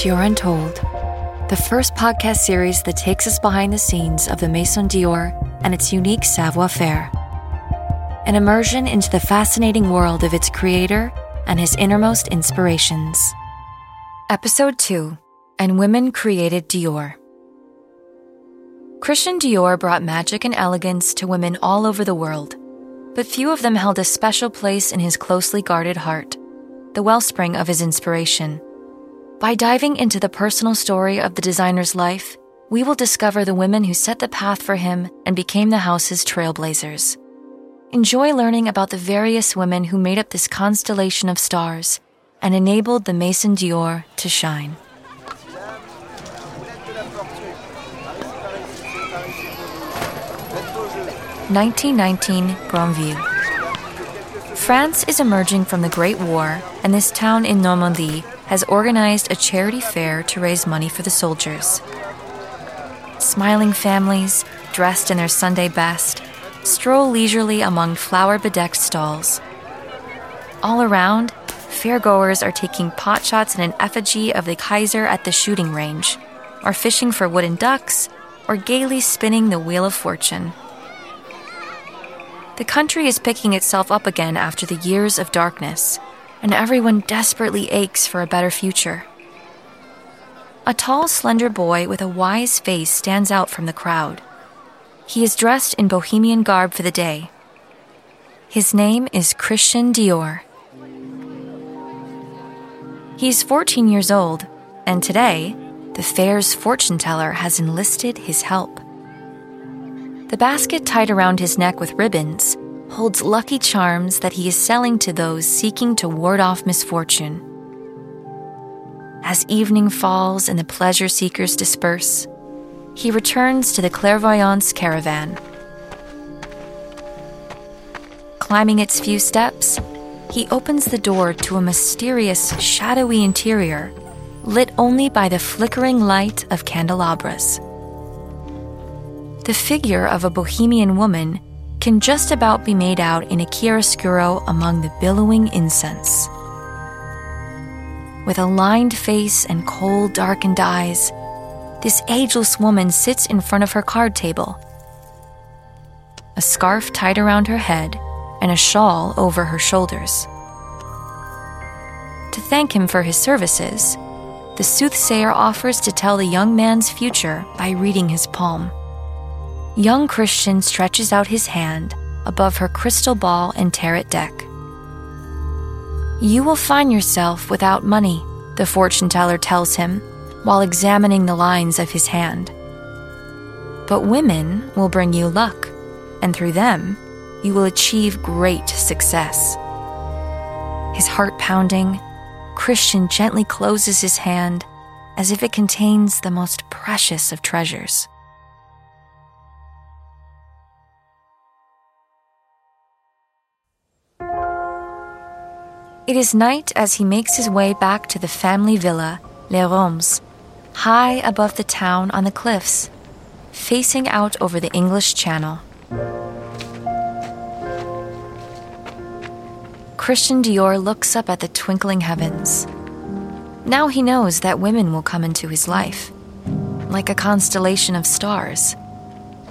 Dior Untold, the first podcast series that takes us behind the scenes of the Maison Dior and its unique savoir faire. An immersion into the fascinating world of its creator and his innermost inspirations. Episode 2 And Women Created Dior. Christian Dior brought magic and elegance to women all over the world, but few of them held a special place in his closely guarded heart, the wellspring of his inspiration. By diving into the personal story of the designer's life, we will discover the women who set the path for him and became the house's trailblazers. Enjoy learning about the various women who made up this constellation of stars and enabled the Maison Dior to shine. 1919 Granville. France is emerging from the Great War, and this town in Normandy has organized a charity fair to raise money for the soldiers. Smiling families, dressed in their Sunday best, stroll leisurely among flower bedecked stalls. All around, fairgoers are taking potshots in an effigy of the Kaiser at the shooting range, or fishing for wooden ducks, or gaily spinning the Wheel of Fortune. The country is picking itself up again after the years of darkness, and everyone desperately aches for a better future. A tall, slender boy with a wise face stands out from the crowd. He is dressed in bohemian garb for the day. His name is Christian Dior. He's 14 years old, and today, the fair's fortune teller has enlisted his help. The basket tied around his neck with ribbons holds lucky charms that he is selling to those seeking to ward off misfortune. As evening falls and the pleasure seekers disperse, he returns to the clairvoyance caravan. Climbing its few steps, he opens the door to a mysterious, shadowy interior lit only by the flickering light of candelabras the figure of a bohemian woman can just about be made out in a chiaroscuro among the billowing incense. With a lined face and cold, darkened eyes, this ageless woman sits in front of her card table. A scarf tied around her head and a shawl over her shoulders. To thank him for his services, the soothsayer offers to tell the young man's future by reading his palm young Christian stretches out his hand above her crystal ball and tarot deck. You will find yourself without money, the fortune teller tells him while examining the lines of his hand. But women will bring you luck, and through them, you will achieve great success. His heart pounding, Christian gently closes his hand as if it contains the most precious of treasures. It is night as he makes his way back to the family villa, Les Rhumbs, high above the town on the cliffs, facing out over the English Channel. Christian Dior looks up at the twinkling heavens. Now he knows that women will come into his life, like a constellation of stars,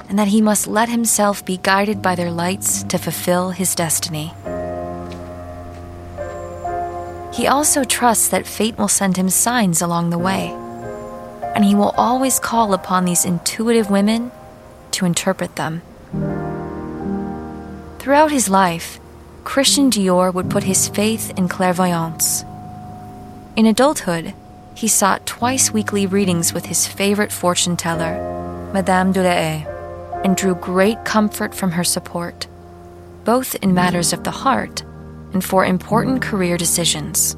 and that he must let himself be guided by their lights to fulfill his destiny. He also trusts that fate will send him signs along the way, and he will always call upon these intuitive women to interpret them. Throughout his life, Christian Dior would put his faith in clairvoyance. In adulthood, he sought twice weekly readings with his favorite fortune teller, Madame de la Haye, and drew great comfort from her support, both in matters of the heart and for important career decisions.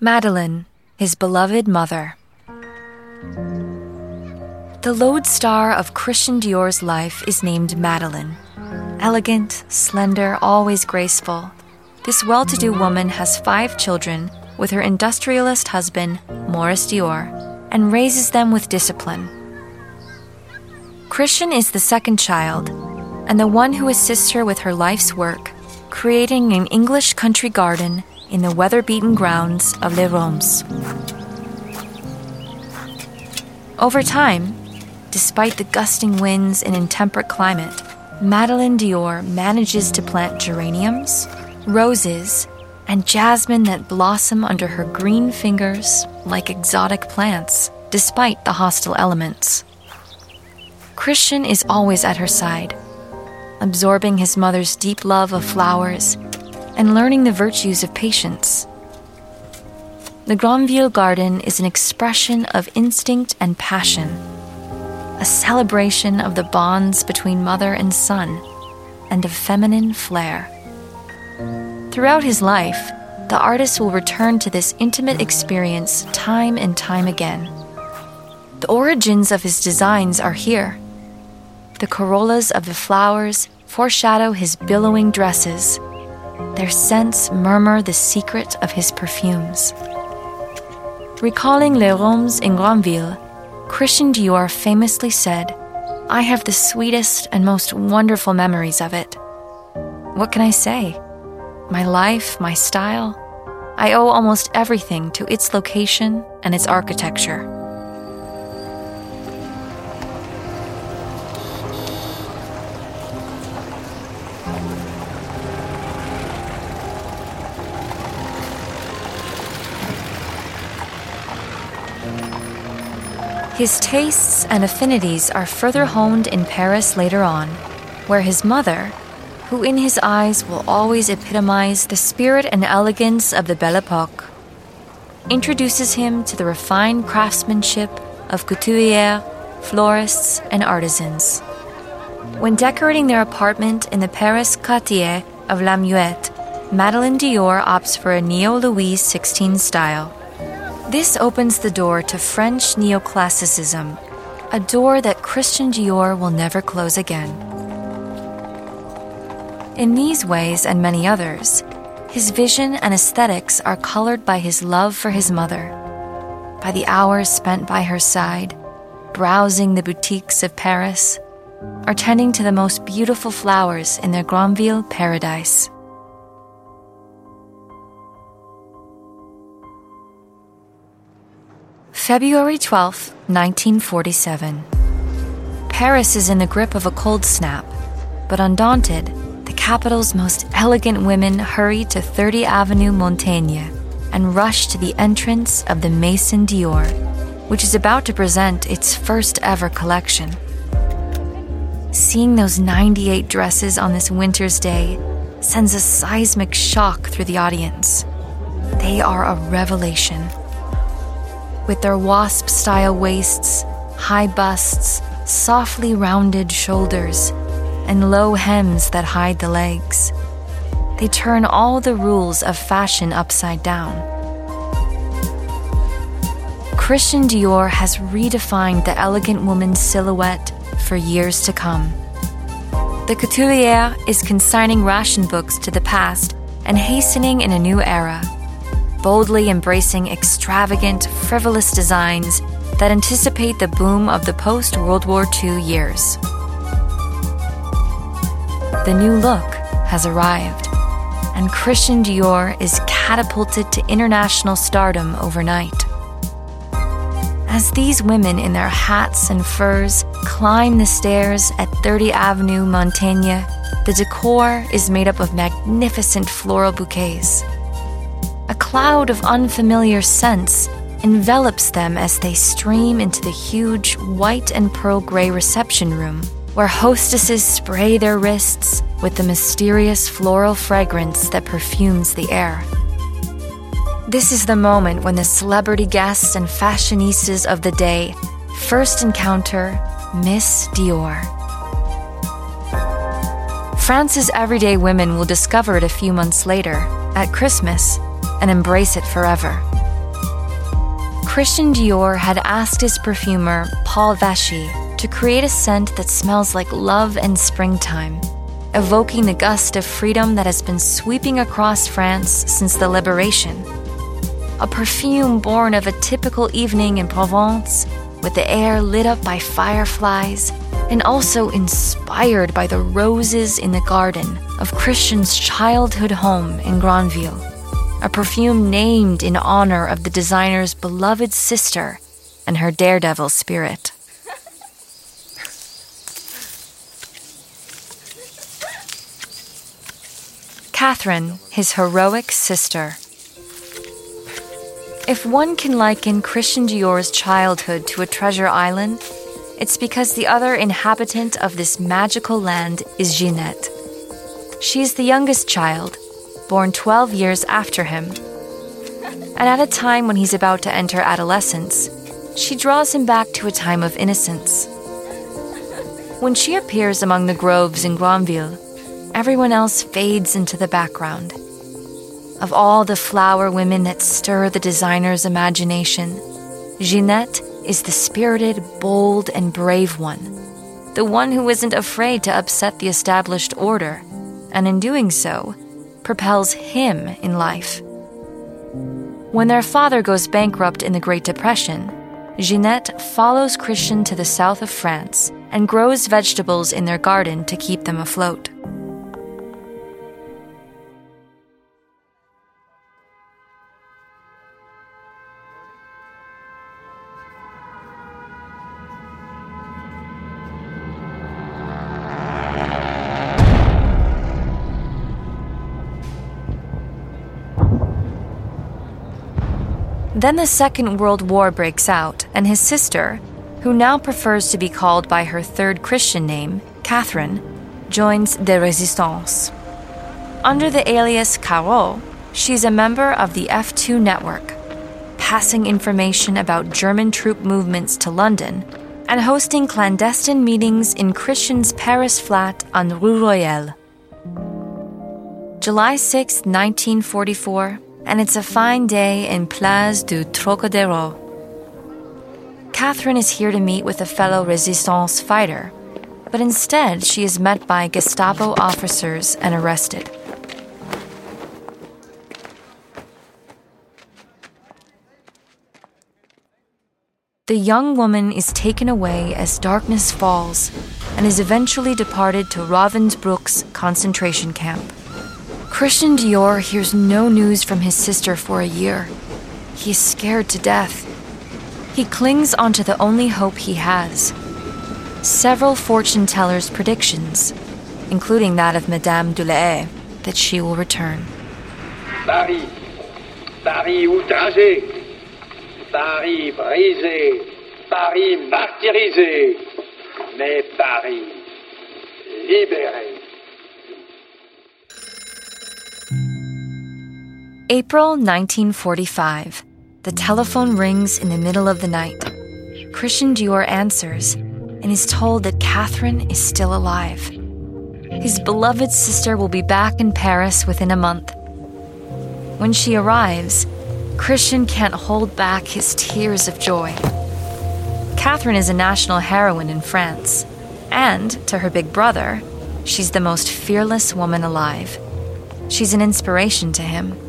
Madeleine, his beloved mother. The lodestar of Christian Dior's life is named Madeleine. Elegant, slender, always graceful, this well to do woman has five children with her industrialist husband, Maurice Dior, and raises them with discipline. Christian is the second child, and the one who assists her with her life's work, creating an English country garden in the weather beaten grounds of Les Rhumbs. Over time, despite the gusting winds and intemperate climate, Madeleine Dior manages to plant geraniums, roses, and jasmine that blossom under her green fingers like exotic plants, despite the hostile elements. Christian is always at her side, absorbing his mother's deep love of flowers and learning the virtues of patience. The Granville Garden is an expression of instinct and passion, a celebration of the bonds between mother and son, and of feminine flair. Throughout his life, the artist will return to this intimate experience time and time again. The origins of his designs are here. The corollas of the flowers foreshadow his billowing dresses. Their scents murmur the secret of his perfumes. Recalling Les Rhumbs in Granville, Christian Dior famously said, I have the sweetest and most wonderful memories of it. What can I say? My life, my style, I owe almost everything to its location and its architecture. His tastes and affinities are further honed in Paris later on, where his mother, who in his eyes will always epitomize the spirit and elegance of the Belle Epoque, introduces him to the refined craftsmanship of couturiers, florists, and artisans. When decorating their apartment in the Paris quartier of La Muette, Madeleine Dior opts for a neo Louis XVI style. This opens the door to French neoclassicism, a door that Christian Dior will never close again. In these ways and many others, his vision and aesthetics are colored by his love for his mother, by the hours spent by her side, browsing the boutiques of Paris, or tending to the most beautiful flowers in their Granville paradise. February 12, 1947. Paris is in the grip of a cold snap, but undaunted, the capital's most elegant women hurry to 30 Avenue Montaigne and rush to the entrance of the Maison Dior, which is about to present its first ever collection. Seeing those 98 dresses on this winter's day sends a seismic shock through the audience. They are a revelation with their wasp style waists, high busts, softly rounded shoulders, and low hems that hide the legs. They turn all the rules of fashion upside down. Christian Dior has redefined the elegant woman's silhouette for years to come. The couturière is consigning ration books to the past and hastening in a new era boldly embracing extravagant, frivolous designs that anticipate the boom of the post World War II years. The new look has arrived, and Christian Dior is catapulted to international stardom overnight. As these women in their hats and furs climb the stairs at 30 Avenue Montaigne, the decor is made up of magnificent floral bouquets cloud of unfamiliar scents envelops them as they stream into the huge white and pearl gray reception room, where hostesses spray their wrists with the mysterious floral fragrance that perfumes the air. This is the moment when the celebrity guests and fashionistas of the day first encounter Miss Dior. France's everyday women will discover it a few months later, at Christmas, and embrace it forever. Christian Dior had asked his perfumer, Paul Vacher, to create a scent that smells like love and springtime, evoking the gust of freedom that has been sweeping across France since the liberation. A perfume born of a typical evening in Provence, with the air lit up by fireflies, and also inspired by the roses in the garden of Christian's childhood home in Granville, a perfume named in honor of the designer's beloved sister and her daredevil spirit. Catherine, his heroic sister. If one can liken Christian Dior's childhood to a treasure island, it's because the other inhabitant of this magical land is Ginette. She is the youngest child, born 12 years after him. And at a time when he's about to enter adolescence, she draws him back to a time of innocence. When she appears among the groves in Granville, everyone else fades into the background. Of all the flower women that stir the designer's imagination, Ginette is the spirited, bold, and brave one, the one who isn't afraid to upset the established order, and in doing so, propels him in life. When their father goes bankrupt in the Great Depression, Ginette follows Christian to the south of France and grows vegetables in their garden to keep them afloat. Then the Second World War breaks out, and his sister, who now prefers to be called by her third Christian name, Catherine, joins the Resistance. Under the alias Caro, she's a member of the F2 network, passing information about German troop movements to London and hosting clandestine meetings in Christian's Paris flat on Rue Royale. July 6, 1944, and it's a fine day in Place du Trocadero. Catherine is here to meet with a fellow resistance fighter, but instead she is met by Gestapo officers and arrested. The young woman is taken away as darkness falls and is eventually departed to Ravensbrück's concentration camp. Christian Dior hears no news from his sister for a year. He is scared to death. He clings onto the only hope he has. Several fortune tellers' predictions, including that of Madame Delahaye, that she will return. Paris, Paris outragé, Paris brisé, Paris martyrisé, mais Paris libéré. April 1945. The telephone rings in the middle of the night. Christian Dior answers and is told that Catherine is still alive. His beloved sister will be back in Paris within a month. When she arrives, Christian can't hold back his tears of joy. Catherine is a national heroine in France, and to her big brother, she's the most fearless woman alive. She's an inspiration to him.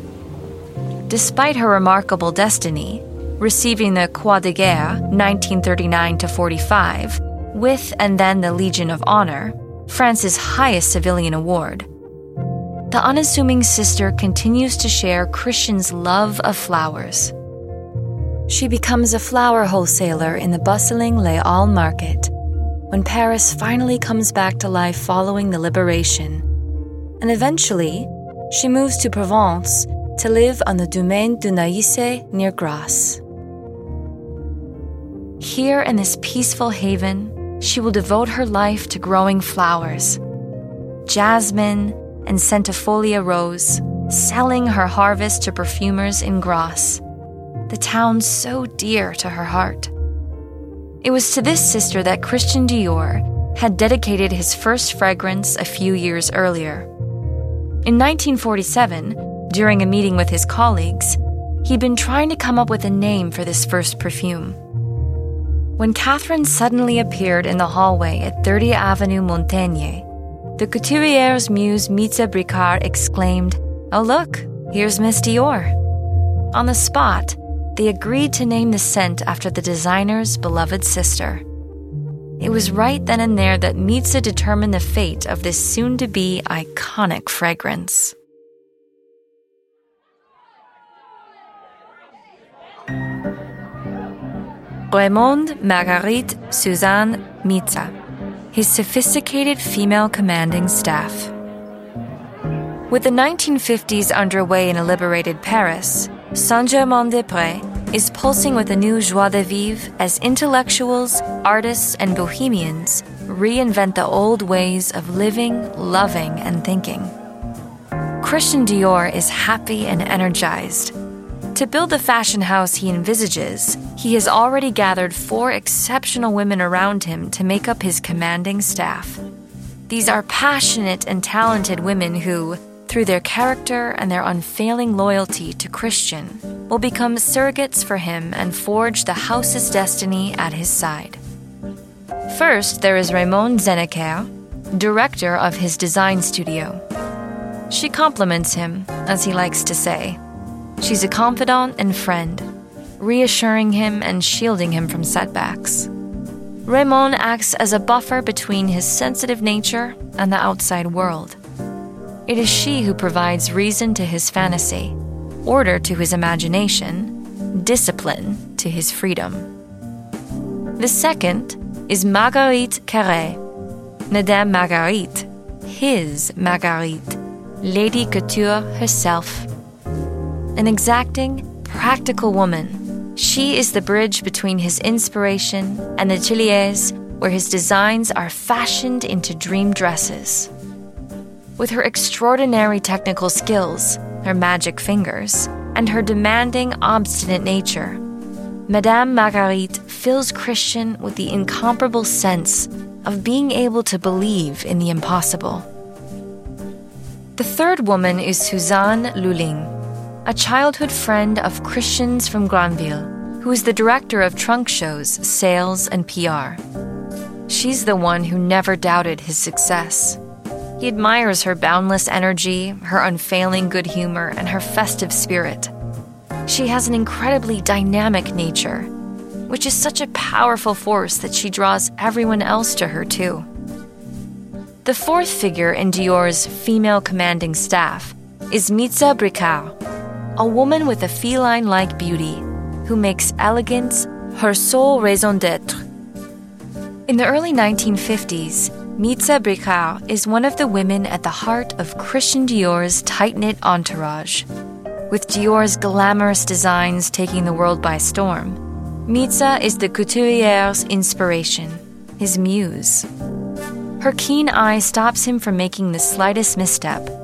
Despite her remarkable destiny, receiving the Croix de Guerre 1939 to 45, with and then the Legion of Honor, France's highest civilian award. The unassuming sister continues to share Christian's love of flowers. She becomes a flower wholesaler in the bustling Les Halles market when Paris finally comes back to life following the liberation. And eventually, she moves to Provence to live on the Domaine du Naïse near Grasse. Here in this peaceful haven, she will devote her life to growing flowers jasmine and centifolia rose, selling her harvest to perfumers in Grasse, the town so dear to her heart. It was to this sister that Christian Dior had dedicated his first fragrance a few years earlier. In 1947, during a meeting with his colleagues, he'd been trying to come up with a name for this first perfume. When Catherine suddenly appeared in the hallway at 30 Avenue Montaigne, the couturier's muse Mitza Bricard exclaimed, Oh, look, here's Miss Dior. On the spot, they agreed to name the scent after the designer's beloved sister. It was right then and there that Mitza determined the fate of this soon to be iconic fragrance. Raymond Marguerite Suzanne Mitza, his sophisticated female commanding staff. With the 1950s underway in a liberated Paris, Saint-Germain-des-Prés is pulsing with a new joie de vivre as intellectuals, artists, and bohemians reinvent the old ways of living, loving, and thinking. Christian Dior is happy and energized. To build the fashion house he envisages, he has already gathered four exceptional women around him to make up his commanding staff. These are passionate and talented women who, through their character and their unfailing loyalty to Christian, will become surrogates for him and forge the house's destiny at his side. First, there is Raymond Zehnacker, director of his design studio. She compliments him, as he likes to say. She's a confidant and friend, reassuring him and shielding him from setbacks. Raymond acts as a buffer between his sensitive nature and the outside world. It is she who provides reason to his fantasy, order to his imagination, discipline to his freedom. The second is Marguerite Carré, Madame Marguerite, his Marguerite, Lady Couture herself. An exacting, practical woman, she is the bridge between his inspiration and the ateliers where his designs are fashioned into dream dresses. With her extraordinary technical skills, her magic fingers, and her demanding, obstinate nature, Madame Marguerite fills Christian with the incomparable sense of being able to believe in the impossible. The third woman is Suzanne Lulling, a childhood friend of Christian's from Granville, who is the director of trunk shows, sales, and PR. She's the one who never doubted his success. He admires her boundless energy, her unfailing good humor, and her festive spirit. She has an incredibly dynamic nature, which is such a powerful force that she draws everyone else to her too. The fourth figure in Dior's female commanding staff is Mitza Bricard, a woman with a feline like beauty who makes elegance her sole raison d'etre. In the early 1950s, Mitza Bricard is one of the women at the heart of Christian Dior's tight knit entourage. With Dior's glamorous designs taking the world by storm, Mitza is the couturier's inspiration, his muse. Her keen eye stops him from making the slightest misstep,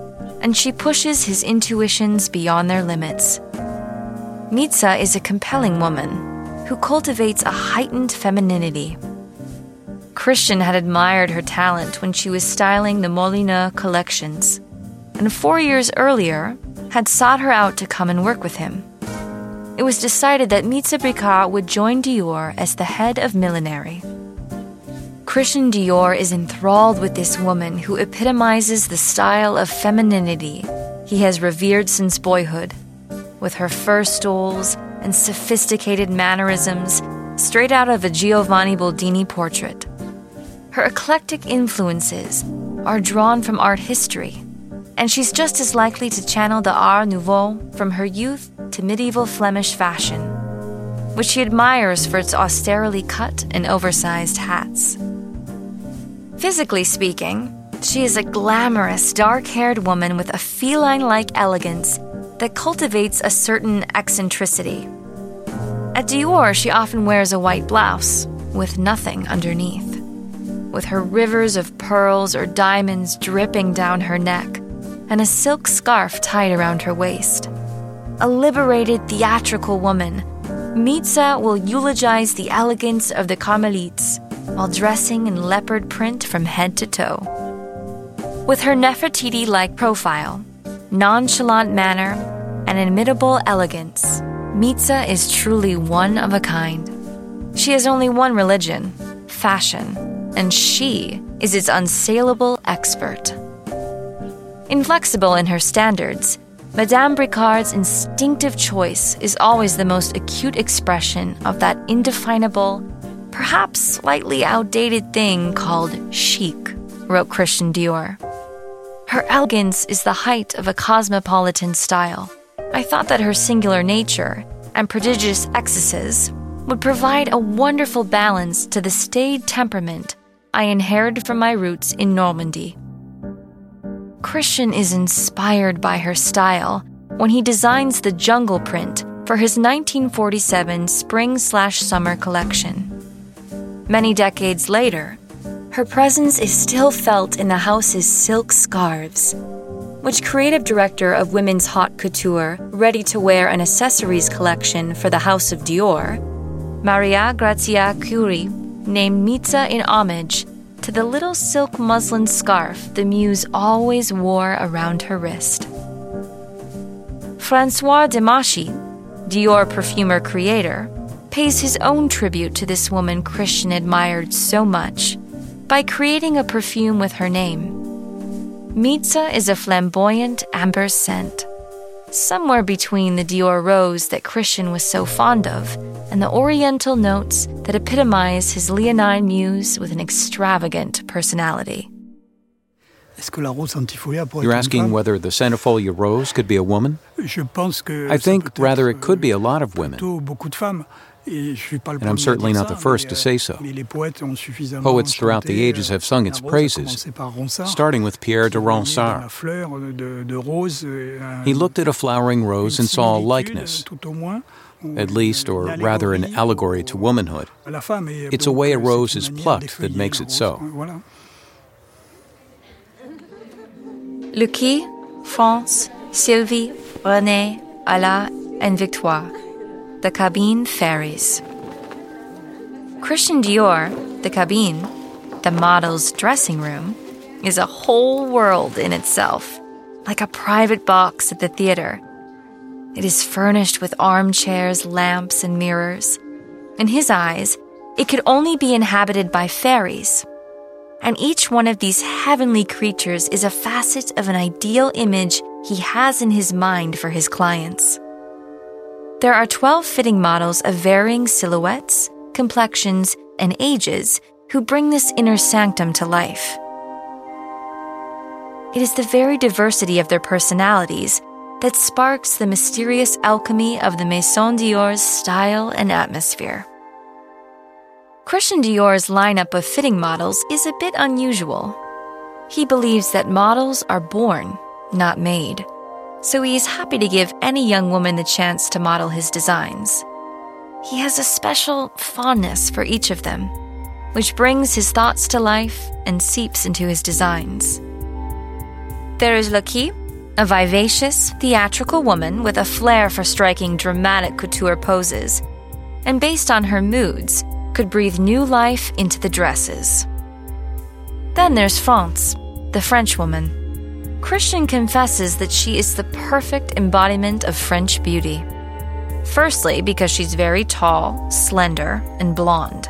and she pushes his intuitions beyond their limits. Mitza is a compelling woman who cultivates a heightened femininity Christian had admired her talent when she was styling the Molyneux collections, and four years earlier had sought her out to come and work with him. It was decided that Mitza Bricard would join Dior as the head of millinery. Christian Dior is enthralled with this woman who epitomizes the style of femininity he has revered since boyhood, with her fur stoles and sophisticated mannerisms straight out of a Giovanni Boldini portrait. Her eclectic influences are drawn from art history, and she's just as likely to channel the Art Nouveau from her youth to medieval Flemish fashion, which she admires for its austerely cut and oversized hats. Physically speaking, she is a glamorous, dark haired woman with a feline like elegance that cultivates a certain eccentricity. At Dior, she often wears a white blouse with nothing underneath with her rivers of pearls or diamonds dripping down her neck, and a silk scarf tied around her waist. A liberated, theatrical woman, Mitza will eulogize the elegance of the Carmelites while dressing in leopard print from head to toe. With her Nefertiti like profile, nonchalant manner, and inimitable elegance, Mitza is truly one of a kind. She has only one religion fashion and she is its unsaleable expert. Inflexible in her standards, Madame Bricard's instinctive choice is always the most acute expression of that indefinable, perhaps slightly outdated thing called chic, wrote Christian Dior. Her elegance is the height of a cosmopolitan style. I thought that her singular nature and prodigious excesses would provide a wonderful balance to the staid temperament I inherited from my roots in Normandy. Christian is inspired by her style when he designs the jungle print for his 1947 spring slash summer collection. Many decades later, her presence is still felt in the house's silk scarves, which creative director of women's haute couture, ready to wear and accessories collection for the House of Dior, Maria Grazia Chiuri, named Mitzah in homage to the little silk muslin scarf the muse always wore around her wrist. Francois Demachy, Dior perfumer creator, pays his own tribute to this woman Christian admired so much by creating a perfume with her name. Mitzah is a flamboyant amber scent, somewhere between the Dior rose that Christian was so fond of and the oriental notes that epitomize his leonine muse with an extravagant personality. You're asking whether the centifolia rose could be a woman? I think rather it could be a lot of women. And I'm certainly not the first to say so. Poets throughout the ages have sung its praises, starting with Pierre de Ronsard. He looked at a flowering rose and saw a likeness, at least, or rather, an allegory to womanhood. It's a way a rose is plucked that makes it so. Lucie, France, Sylvie, Renée, Alla, and Victoire the cabine fairies. Christian Dior, the cabine, the model's dressing room, is a whole world in itself, like a private box at the theater. It is furnished with armchairs, lamps, and mirrors. In his eyes, it could only be inhabited by fairies. And each one of these heavenly creatures is a facet of an ideal image he has in his mind for his clients. There are 12 fitting models of varying silhouettes, complexions, and ages who bring this inner sanctum to life. It is the very diversity of their personalities that sparks the mysterious alchemy of the Maison Dior's style and atmosphere. Christian Dior's lineup of fitting models is a bit unusual. He believes that models are born, not made so he is happy to give any young woman the chance to model his designs. He has a special fondness for each of them, which brings his thoughts to life and seeps into his designs. There is Lucie, a vivacious, theatrical woman with a flair for striking dramatic couture poses, and based on her moods, could breathe new life into the dresses. Then there's France, the French woman Christian confesses that she is the perfect embodiment of French beauty. Firstly, because she's very tall, slender, and blonde.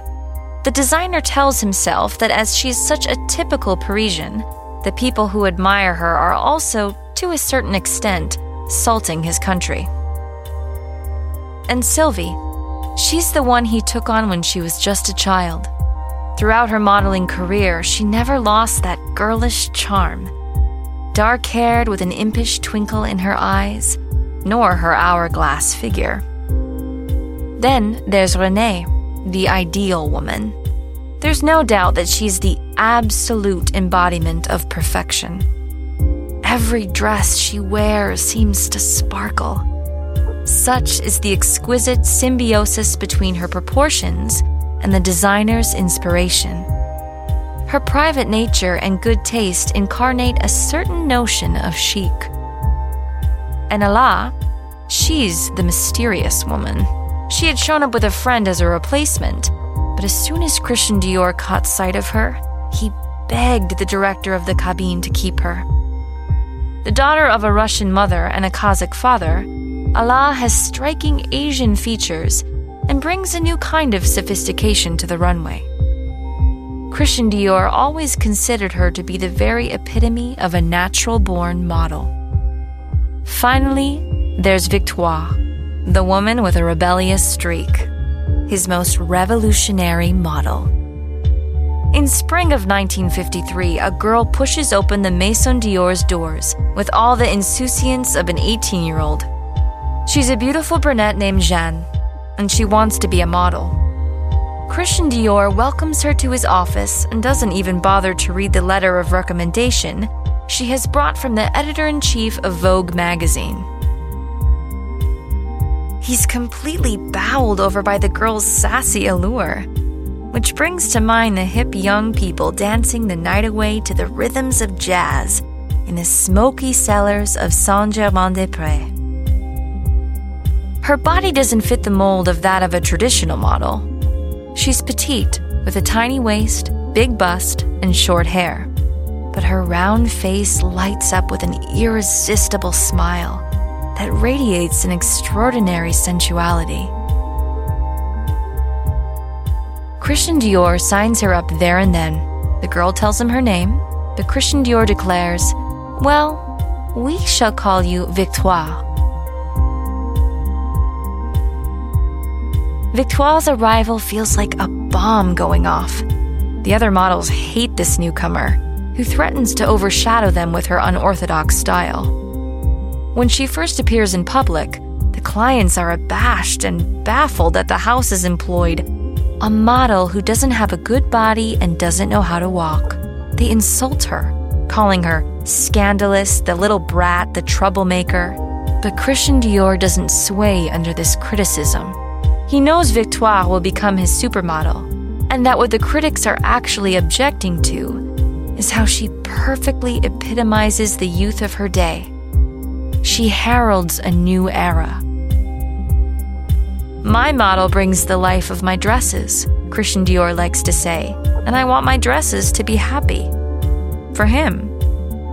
The designer tells himself that as she's such a typical Parisian, the people who admire her are also, to a certain extent, salting his country. And Sylvie, she's the one he took on when she was just a child. Throughout her modeling career, she never lost that girlish charm dark haired with an impish twinkle in her eyes, nor her hourglass figure. Then there's Renee, the ideal woman. There's no doubt that she's the absolute embodiment of perfection. Every dress she wears seems to sparkle. Such is the exquisite symbiosis between her proportions and the designer's inspiration. Her private nature and good taste incarnate a certain notion of chic. And Alla, she's the mysterious woman. She had shown up with a friend as a replacement, but as soon as Christian Dior caught sight of her, he begged the director of the cabine to keep her. The daughter of a Russian mother and a Kazakh father, Alla has striking Asian features and brings a new kind of sophistication to the runway. Christian Dior always considered her to be the very epitome of a natural born model. Finally, there's Victoire, the woman with a rebellious streak, his most revolutionary model. In spring of 1953, a girl pushes open the Maison Dior's doors with all the insouciance of an 18 year old. She's a beautiful brunette named Jeanne, and she wants to be a model. Christian Dior welcomes her to his office and doesn't even bother to read the letter of recommendation she has brought from the editor in chief of Vogue magazine. He's completely bowled over by the girl's sassy allure which brings to mind the hip young people dancing the night away to the rhythms of jazz in the smoky cellars of Saint Germain des Prés. Her body doesn't fit the mold of that of a traditional model. She's petite, with a tiny waist, big bust, and short hair. But her round face lights up with an irresistible smile that radiates an extraordinary sensuality. Christian Dior signs her up there and then. The girl tells him her name, but Christian Dior declares, Well, we shall call you Victoire. Victoire's arrival feels like a bomb going off. The other models hate this newcomer, who threatens to overshadow them with her unorthodox style. When she first appears in public, the clients are abashed and baffled that the house has employed a model who doesn't have a good body and doesn't know how to walk. They insult her, calling her scandalous, the little brat, the troublemaker. But Christian Dior doesn't sway under this criticism. He knows Victoire will become his supermodel, and that what the critics are actually objecting to is how she perfectly epitomizes the youth of her day. She heralds a new era my model brings the life of my dresses, Christian Dior likes to say, and I want my dresses to be happy. For him,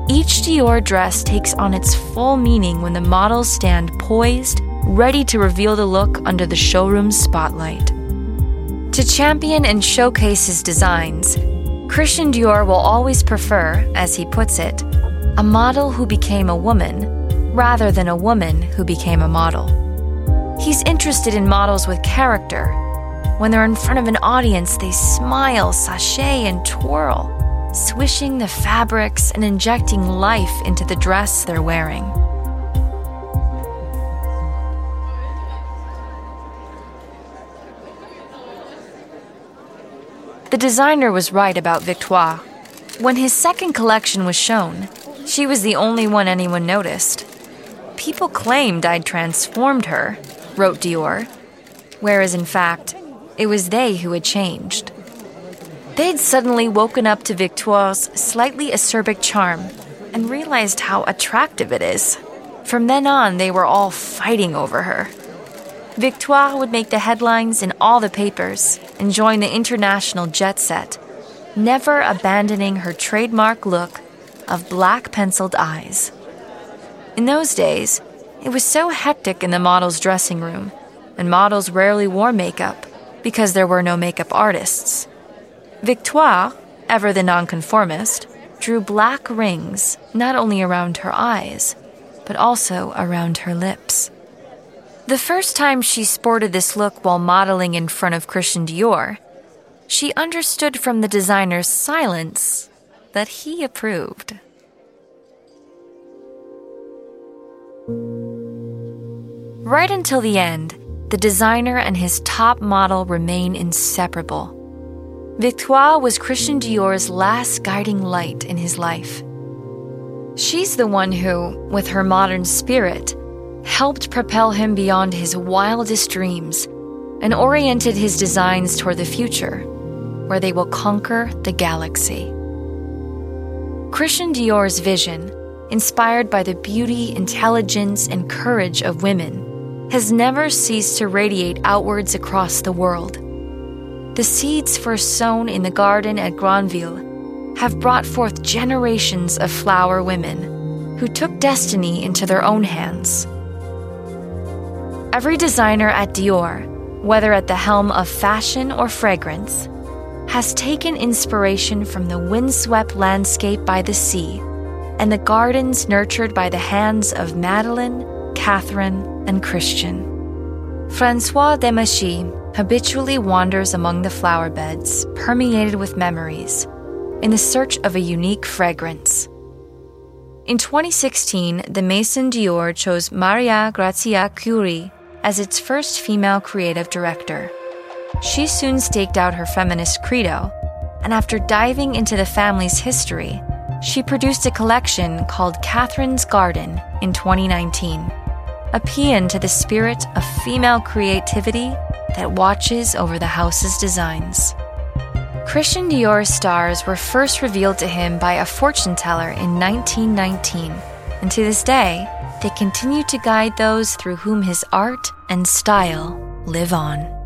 each Dior dress takes on its full meaning when the models stand poised, ready to reveal the look under the showroom's spotlight. To champion and showcase his designs, Christian Dior will always prefer, as he puts it, a model who became a woman rather than a woman who became a model. He's interested in models with character. When they're in front of an audience, they smile, sashay, and twirl, swishing the fabrics and injecting life into the dress they're wearing. The designer was right about Victoire. When his second collection was shown, she was the only one anyone noticed. People claimed I'd transformed her, wrote Dior, whereas in fact, it was they who had changed. They'd suddenly woken up to Victoire's slightly acerbic charm and realized how attractive it is. From then on, they were all fighting over her. Victoire would make the headlines in all the papers and join the international jet set, never abandoning her trademark look of black penciled eyes. In those days, it was so hectic in the model's dressing room, and models rarely wore makeup because there were no makeup artists. Victoire, ever the nonconformist, drew black rings not only around her eyes, but also around her lips. The first time she sported this look while modeling in front of Christian Dior, she understood from the designer's silence that he approved. Right until the end, the designer and his top model remain inseparable. Victoire was Christian Dior's last guiding light in his life. She's the one who, with her modern spirit, helped propel him beyond his wildest dreams and oriented his designs toward the future, where they will conquer the galaxy. Christian Dior's vision inspired by the beauty, intelligence, and courage of women, has never ceased to radiate outwards across the world. The seeds first sown in the garden at Granville have brought forth generations of flower women who took destiny into their own hands. Every designer at Dior, whether at the helm of fashion or fragrance, has taken inspiration from the windswept landscape by the sea and the gardens nurtured by the hands of Madeleine, Catherine, and Christian. Francois Demachy habitually wanders among the flower beds, permeated with memories, in the search of a unique fragrance. In 2016, the Maison Dior chose Maria Grazia Chiuri as its first female creative director. She soon staked out her feminist credo, and after diving into the family's history, she produced a collection called Catherine's Garden in 2019, a paean to the spirit of female creativity that watches over the house's designs. Christian Dior's stars were first revealed to him by a fortune teller in 1919, and to this day, they continue to guide those through whom his art and style live on.